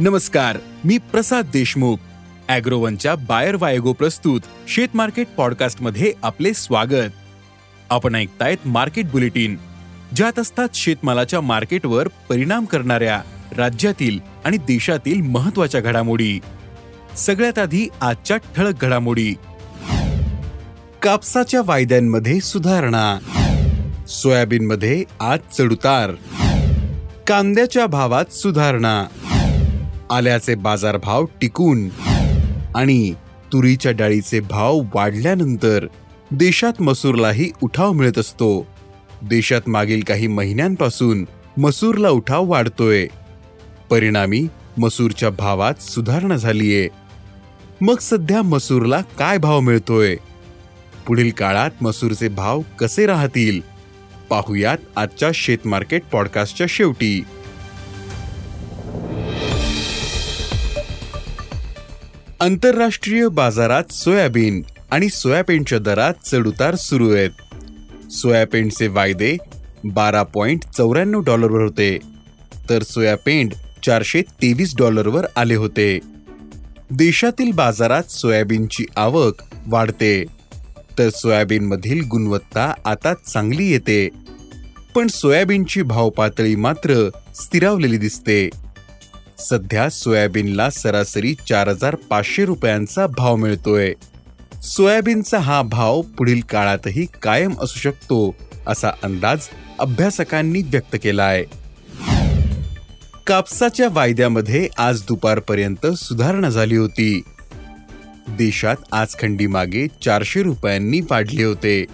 नमस्कार मी प्रसाद देशमुख. अॅग्रोवनच्या बायर वायगो प्रस्तुत शेत मार्केट पॉडकास्टमध्ये आपले स्वागत. आपण ऐकतायत मार्केट बुलेटिन. ज्यात असतात शेतमालाच्या मार्केटवर परिणाम करणाऱ्या राज्यातील आणि देशातील महत्त्वाच्या घडामोडी. सगळ्यात आधी आजच्या ठळक घडामोडी. कापसाच्या वायद्यांमध्ये सुधारणा. सोयाबीनमध्ये आज चढउतार. कांद्याच्या भावात सुधारणा. आल्याचे बाजारभाव टिकून आणि तुरीच्या डाळीचे भाव वाढल्यानंतर देशात मसूरलाही उठाव मिळत असतो. देशात मागील काही महिन्यांपासून मसूरला उठाव वाढतोय. परिणामी मसूरच्या भावात सुधारणा झालीये. मग सध्या मसूरला काय भाव मिळतोय? पुढील काळात मसूरचे भाव कसे राहतील? पाहुयात आजच्या शेतमार्केट पॉडकास्टच्या शेवटी. आंतरराष्ट्रीय बाजारात सोयाबीन आणि सोयाबीनच्या दरात चढउतार सुरू आहेत. सोयाबीनचे वायदे बारा पॉइंट चौऱ्याण्णव डॉलरवर होते. तर सोयाबीन चारशे तेवीस डॉलरवर आले होते. देशातील बाजारात सोयाबीनची आवक वाढते. तर सोयाबीनमधील गुणवत्ता आता चांगली येते. पण सोयाबीनची भाव पातळी मात्र स्थिरावलेली दिसते. सध्या सोयाबीनला सरासरी चार हजार पाचशे रुपयांचा भाव मिळतोय. सोयाबीनचा हा भाव पुढील काळातही कायम असू शकतो असा अंदाज अभ्यासकांनी व्यक्त केला आहे कापसाच्या वायद्यामध्ये आज दुपारपर्यंत सुधारणा झाली होती. देशात आज खंडी मागे चारशे रुपयांनी वाढले होते.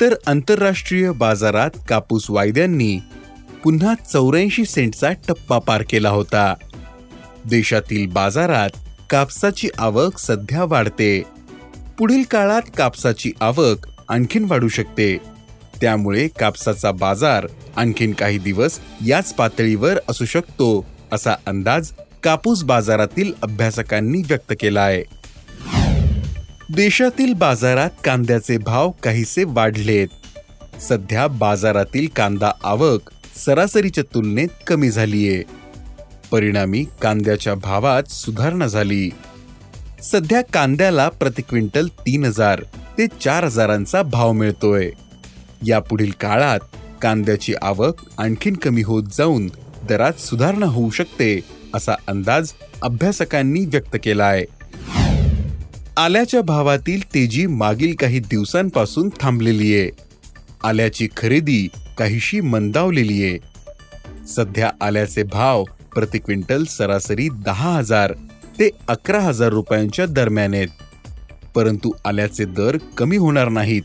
तर आंतरराष्ट्रीय बाजारात कापूस वायद्यांनी पुन्हा चौऱ्याऐंशी सेंटचा टप्पा पार केला होता. देशातील बाजारात कापसाची आवक सध्या वाढते. पुढील काळात कापसाची आवक आणखीन वाढू शकते. त्यामुळे कापसाचा बाजार आणखीन काही दिवस याच पातळीवर असू शकतो असा अंदाज कापूस बाजारातील अभ्यासकांनी व्यक्त केला आहे देशातील बाजारात कांद्याचे भाव काहीसे वाढलेत. सध्या बाजारातील कांदा आवक सरासरीच्या तुलनेत कमी झालीये. परिणामी कांद्याच्या भावात सुधारणा झाली. सध्या कांद्याला प्रति क्विंटल तीन हजार ते चार हजारांचा भाव मिळतोय. यापुढील काळात कांद्याची आवक आणखीन कमी होत जाऊन दरात सुधारणा होऊ शकते असा अंदाज अभ्यासकांनी व्यक्त केला आहे आल्याच्या भावातील तेजी मागील काही दिवसांपासून थांबलेली आहे आल्याची खरेदी काहीशी मंदावलेली आहे. सध्या आल्याचे भाव प्रति क्विंटल सरासरी दहा हजार ते अकरा हजार रुपयांच्या दरम्यान आहेत. परंतु आल्याचे दर कमी होणार नाहीत.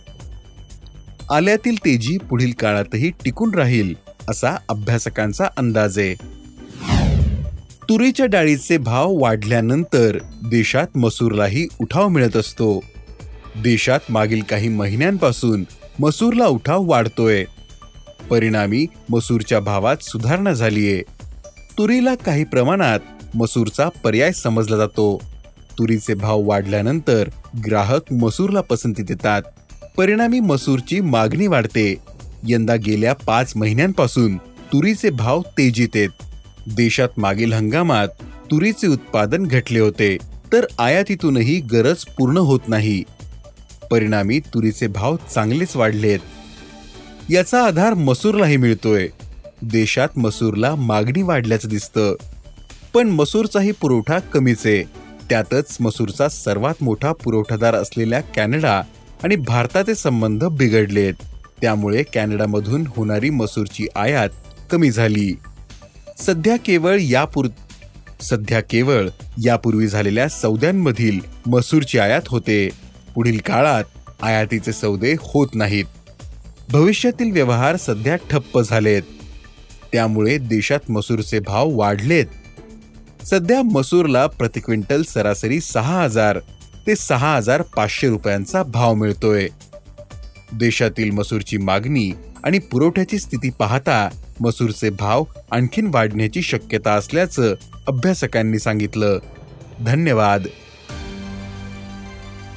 आल्यातील तेजी पुढील काळातही टिकून राहील असा अभ्यासकांचा अंदाज आहे. तुरीच्या डाळीचे भाव वाढल्यानंतर देशात मसूरलाही उठाव मिळत असतो. देशात मागील काही महिन्यांपासून मसूरला उठाव वाढतोय. परिणामी मसूरच्या भावात सुधारणा झालीये. तुरीला काही प्रमाणात मसूरचा पर्याय समजला जातो. तुरीचे भाव वाढल्यानंतर ग्राहक मसूरला पसंती देतात. परिणामी मसूरची मागणी वाढते. यंदा गेल्या पाच महिन्यांपासून तुरीचे भाव तेजीत आहेत. देशात मागील हंगामात तुरीचे उत्पादन घटले होते तर आयातीतूनही गरज पूर्ण होत नाही. परिणामी तुरीचे भाव चांगलेच वाढलेत याचा आधार मसूरलाही मिळतोय. देशात मसूरला मागणी वाढल्याचं दिसतं. पण मसूरचाही पुरवठा कमीच आहे. त्यातच मसूरचा सर्वात मोठा पुरवठादार असलेल्या कॅनडा आणि भारताचे संबंध बिघडलेत त्यामुळे कॅनडामधून होणारी मसूरची आयात कमी झाली. सध्या केवळ यापूर सध्या केवळ यापूर्वी झालेल्या सौद्यांमधील मसूरची आयात होते. पुढील काळात आयातीचे सौदे होत नाहीत. भविष्यातील व्यवहार सध्या ठप्प झालेत. त्यामुळे देशात मसूरचे भाव वाढलेत. सध्या मसूरला प्रति क्विंटल सरासरी सहा हजार ते सहा हजार पाचशे रुपयांचा भाव मिळतोय. देशातील मसूरची मागणी आणि पुरवठ्याची स्थिती पाहता मसूरचे भाव आणखीन वाढण्याची शक्यता असल्याचं अभ्यासकांनी सांगितलं. धन्यवाद.